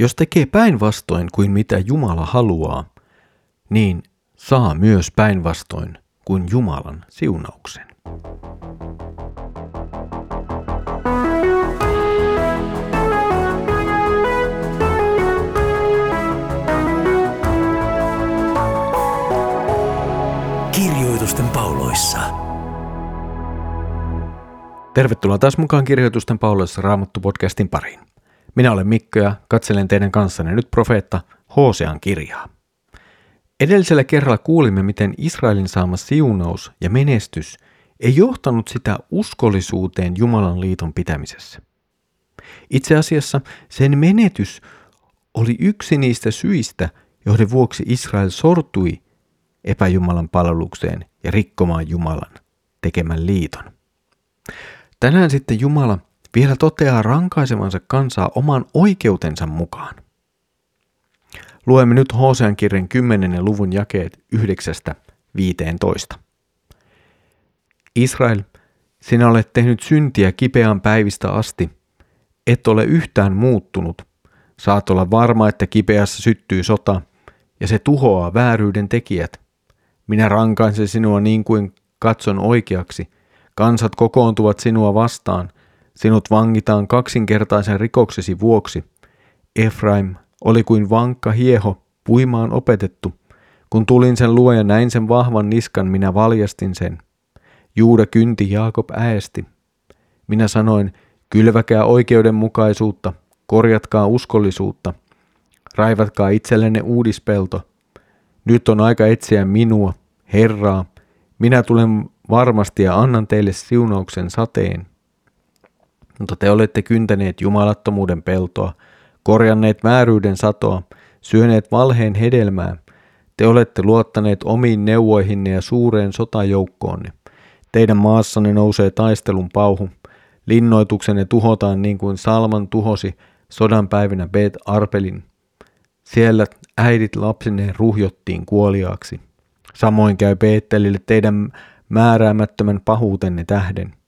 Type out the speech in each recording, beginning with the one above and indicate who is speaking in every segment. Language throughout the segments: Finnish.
Speaker 1: Jos tekee päinvastoin kuin mitä Jumala haluaa, niin saa myös päinvastoin kuin Jumalan siunauksen.
Speaker 2: Kirjoitusten pauloissa.
Speaker 1: Tervetuloa taas mukaan Kirjoitusten pauloissa Raamattu-podcastin pariin. Minä olen Mikko ja katselen teidän kanssanne nyt profeetta Hosean kirjaa. Edellisellä kerralla kuulimme, miten Israelin saama siunaus ja menestys ei johtanut sitä uskollisuuteen Jumalan liiton pitämisessä. Itse asiassa sen menetys oli yksi niistä syistä, joiden vuoksi Israel sortui epäjumalan palvelukseen ja rikkomaan Jumalan tekemän liiton. Tänään sitten Jumala vielä toteaa rankaisevansa kansaa oman oikeutensa mukaan. Luemme nyt Hosean kirjan 10. luvun jakeet 9-15. Israel, sinä olet tehnyt syntiä kipeän päivistä asti, et ole yhtään muuttunut. Saat olla varma, että kipeässä syttyy sota, ja se tuhoaa vääryyden tekijät. Minä rankaisen sinua niin kuin katson oikeaksi. Kansat kokoontuvat sinua vastaan. Sinut vangitaan kaksinkertaisen rikoksesi vuoksi. Efraim oli kuin vankka hieho, puimaan opetettu. Kun tulin sen luo ja näin sen vahvan niskan, minä valjastin sen. Juuda kynti, Jaakob äesti. Minä sanoin, kylväkää oikeudenmukaisuutta, korjatkaa uskollisuutta, raivatkaa itsellenne uudispelto. Nyt on aika etsiä minua, Herraa, minä tulen varmasti ja annan teille siunauksen sateen. Mutta te olette kyntäneet jumalattomuuden peltoa, korjanneet vääryyden satoa, syöneet valheen hedelmää. Te olette luottaneet omiin neuvoihinne ja suureen sotajoukkoonne. Teidän maassanne nousee taistelun pauhu. Linnoituksenne tuhotaan niin kuin Salman tuhosi sodan päivinä Bet Arpelin. Siellä äidit lapsineen ruhjottiin kuoliaaksi. Samoin käy Peettelille teidän määräämättömän pahuutenne tähden.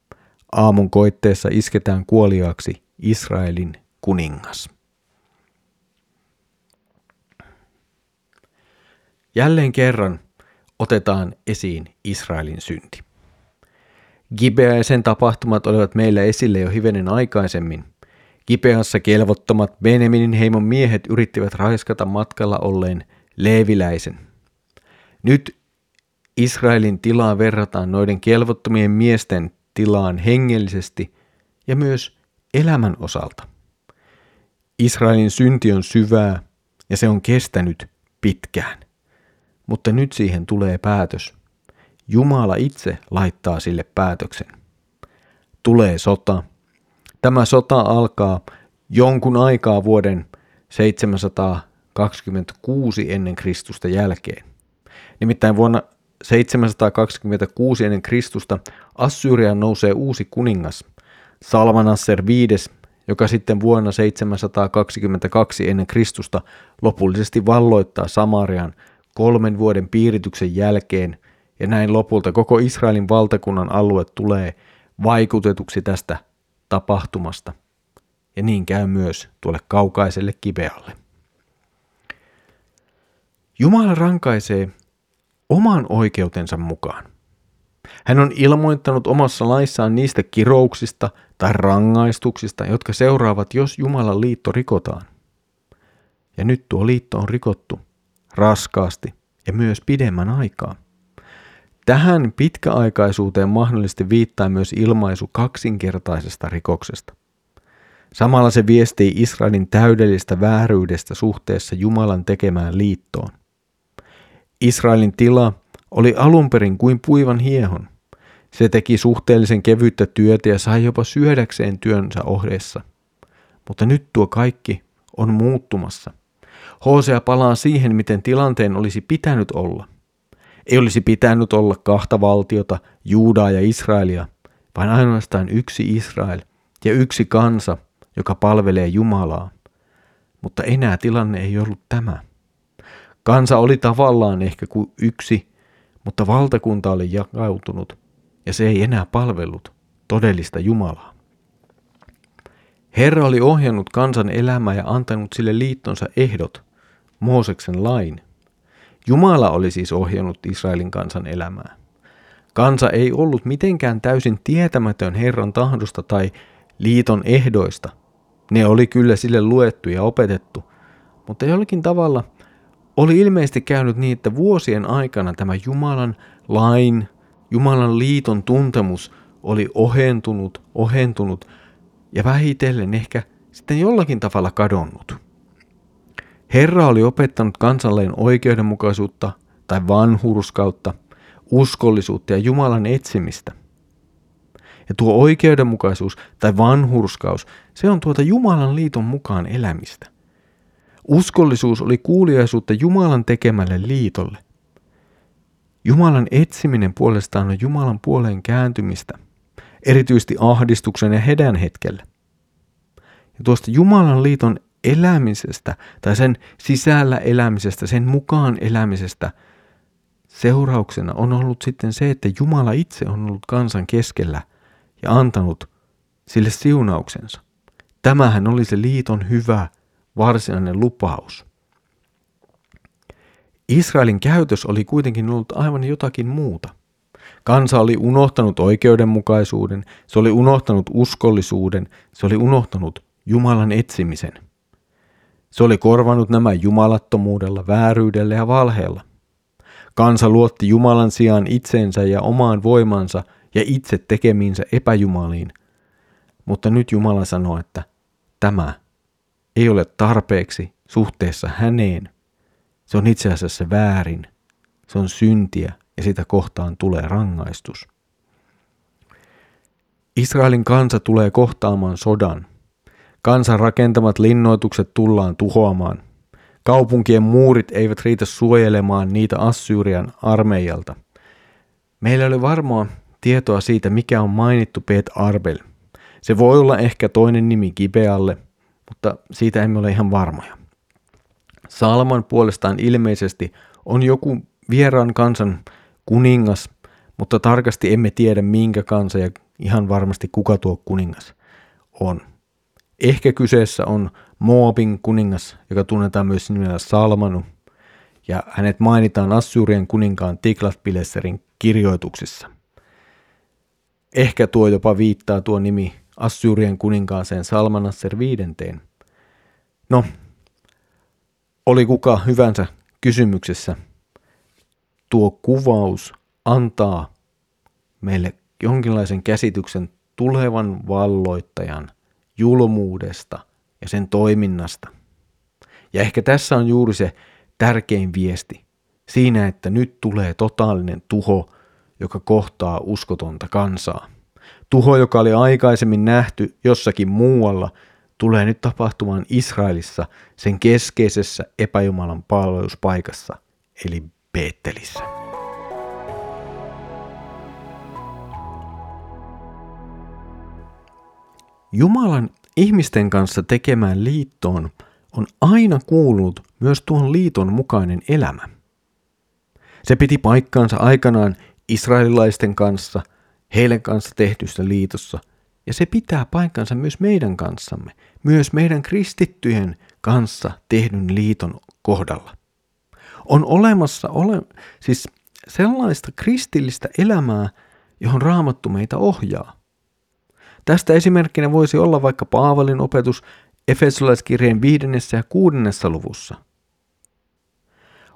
Speaker 1: Aamun koitteessa isketään kuoliaaksi Israelin kuningas. Jälleen kerran otetaan esiin Israelin synti. Gibea ja sen tapahtumat olivat meillä esille jo hivenen aikaisemmin. Gibeassa kelvottomat Benjaminin heimon miehet yrittivät raiskata matkalla olleen leeviläisen. Nyt Israelin tilaa verrataan noiden kelvottomien miesten tilaan hengellisesti ja myös elämän osalta. Israelin synti on syvää ja se on kestänyt pitkään. Mutta nyt siihen tulee päätös. Jumala itse laittaa sille päätöksen. Tulee sota. Tämä sota alkaa jonkun aikaa vuoden 726 ennen Kristusta jälkeen. Nimittäin vuonna 726 ennen Kristusta Assyriaan nousee uusi kuningas, Salmanasser V, joka sitten vuonna 722 ennen Kristusta lopullisesti valloittaa Samarian kolmen vuoden piirityksen jälkeen, ja näin lopulta koko Israelin valtakunnan alue tulee vaikutetuksi tästä tapahtumasta. Ja niin käy myös tuolle kaukaiselle kipealle. Jumala rankaisee oman oikeutensa mukaan. Hän on ilmoittanut omassa laissaan niistä kirouksista tai rangaistuksista, jotka seuraavat, jos Jumalan liitto rikotaan. Ja nyt tuo liitto on rikottu raskaasti ja myös pidemmän aikaa. Tähän pitkäaikaisuuteen mahdollisesti viittaa myös ilmaisu kaksinkertaisesta rikoksesta. Samalla se viestii Israelin täydellistä vääryydestä suhteessa Jumalan tekemään liittoon. Israelin tila oli alun perin kuin puivan hiehon. Se teki suhteellisen kevyttä työtä ja sai jopa syödäkseen työnsä ohdeessa. Mutta nyt tuo kaikki on muuttumassa. Hosea palaa siihen, miten tilanteen olisi pitänyt olla. Ei olisi pitänyt olla kahta valtiota, Juudaa ja Israelia, vaan ainoastaan yksi Israel ja yksi kansa, joka palvelee Jumalaa. Mutta enää tilanne ei ollut tämä. Kansa oli tavallaan ehkä kuin yksi, mutta valtakunta oli jakautunut ja se ei enää palvellut todellista Jumalaa. Herra oli ohjannut kansan elämää ja antanut sille liittonsa ehdot, Mooseksen lain. Jumala oli siis ohjannut Israelin kansan elämää. Kansa ei ollut mitenkään täysin tietämätön Herran tahdosta tai liiton ehdoista. Ne oli kyllä sille luettu ja opetettu, mutta jollakin tavalla oli ilmeisesti käynyt niin, että vuosien aikana tämä Jumalan lain, Jumalan liiton tuntemus oli ohentunut, ohentunut ja vähitellen ehkä sitten jollakin tavalla kadonnut. Herra oli opettanut kansalleen oikeudenmukaisuutta tai vanhurskautta, uskollisuutta ja Jumalan etsimistä. Ja tuo oikeudenmukaisuus tai vanhurskaus, se on tuota Jumalan liiton mukaan elämistä. Uskollisuus oli kuuliaisuutta Jumalan tekemälle liitolle. Jumalan etsiminen puolestaan on Jumalan puoleen kääntymistä, erityisesti ahdistuksen ja hedän hetkellä. Ja tuosta Jumalan liiton elämisestä tai sen sisällä elämisestä, sen mukaan elämisestä, seurauksena on ollut sitten se, että Jumala itse on ollut kansan keskellä ja antanut sille siunauksensa. Tämähän oli se liiton hyvä varsinainen lupaus. Israelin käytös oli kuitenkin ollut aivan jotakin muuta. Kansa oli unohtanut oikeudenmukaisuuden, se oli unohtanut uskollisuuden, se oli unohtanut Jumalan etsimisen. Se oli korvanut nämä jumalattomuudella, vääryydellä ja valheella. Kansa luotti Jumalan sijaan itsensä ja omaan voimansa ja itse tekemiinsä epäjumaliin. Mutta nyt Jumala sanoo, että tämä ei ole tarpeeksi suhteessa häneen. Se on itse asiassa väärin. Se on syntiä ja sitä kohtaan tulee rangaistus. Israelin kansa tulee kohtaamaan sodan. Kansan rakentamat linnoitukset tullaan tuhoamaan. Kaupunkien muurit eivät riitä suojelemaan niitä Assyrian armeijalta. Meillä oli varmaa tietoa siitä, mikä on mainittu Pet Arbel. Se voi olla ehkä toinen nimi Gibealle, mutta siitä emme ole ihan varmoja. Salman puolestaan ilmeisesti on joku vieraan kansan kuningas, mutta tarkasti emme tiedä minkä kansa ja ihan varmasti kuka tuo kuningas on. Ehkä kyseessä on Moabin kuningas, joka tunnetaan myös nimellä Salmanu, ja hänet mainitaan Assyrian kuninkaan Tiglath-Pileserin kirjoituksissa. Ehkä tuo jopa viittaa tuo nimi Assyrian kuninkaaseen Salmanasser viidenteen. No, oli kuka hyvänsä kysymyksessä, tuo kuvaus antaa meille jonkinlaisen käsityksen tulevan valloittajan julmuudesta ja sen toiminnasta. Ja ehkä tässä on juuri se tärkein viesti siinä, että nyt tulee totaalinen tuho, joka kohtaa uskotonta kansaa. Tuho, joka oli aikaisemmin nähty jossakin muualla, tulee nyt tapahtumaan Israelissa sen keskeisessä epäjumalan palveluspaikassa, eli Beettelissä. Jumalan ihmisten kanssa tekemään liittoon on aina kuulunut myös tuon liiton mukainen elämä. Se piti paikkaansa aikanaan israelilaisten kanssa, heidän kanssa tehdyssä liitossa, ja se pitää paikkansa myös meidän kanssamme, myös meidän kristittyjen kanssa tehdyn liiton kohdalla. On olemassa ole, siis sellaista kristillistä elämää, johon raamattu meitä ohjaa. Tästä esimerkkinä voisi olla vaikka Paavalin opetus Efesolaiskirjeen viidennessä ja kuudennessa luvussa.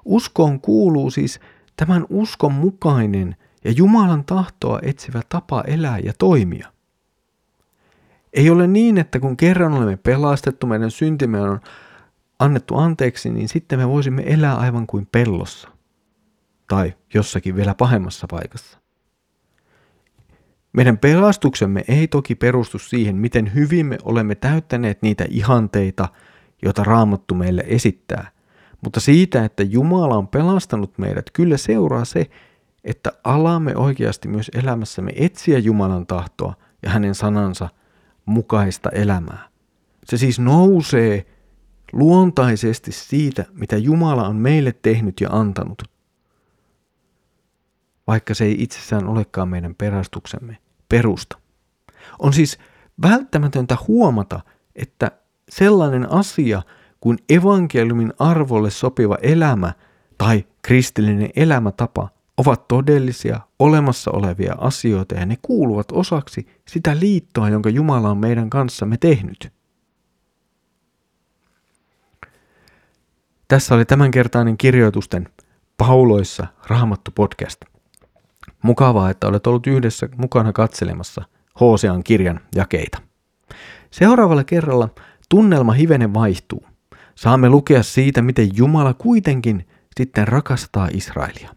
Speaker 1: Uskoon kuuluu siis tämän uskon mukainen ja Jumalan tahtoa etsivä tapa elää ja toimia. Ei ole niin, että kun kerran olemme pelastettu, meidän syntimme on annettu anteeksi, niin sitten me voisimme elää aivan kuin pellossa. Tai jossakin vielä pahemmassa paikassa. Meidän pelastuksemme ei toki perustu siihen, miten hyvin me olemme täyttäneet niitä ihanteita, joita Raamattu meille esittää, mutta siitä, että Jumala on pelastanut meidät, kyllä seuraa se, että alamme oikeasti myös elämässämme etsiä Jumalan tahtoa ja hänen sanansa mukaista elämää. Se siis nousee luontaisesti siitä, mitä Jumala on meille tehnyt ja antanut, vaikka se ei itsessään olekaan meidän perastuksemme perusta. On siis välttämätöntä huomata, että sellainen asia kuin evankeliumin arvolle sopiva elämä tai kristillinen elämätapa ovat todellisia, olemassa olevia asioita ja ne kuuluvat osaksi sitä liittoa, jonka Jumala on meidän kanssamme tehnyt. Tässä oli tämänkertainen kirjoitusten Pauloissa Raamattu podcast. Mukavaa, että olet ollut yhdessä mukana katselemassa Hosean kirjan jakeita. Seuraavalla kerralla tunnelma hivenen vaihtuu. Saamme lukea siitä, miten Jumala kuitenkin sitten rakastaa Israelia.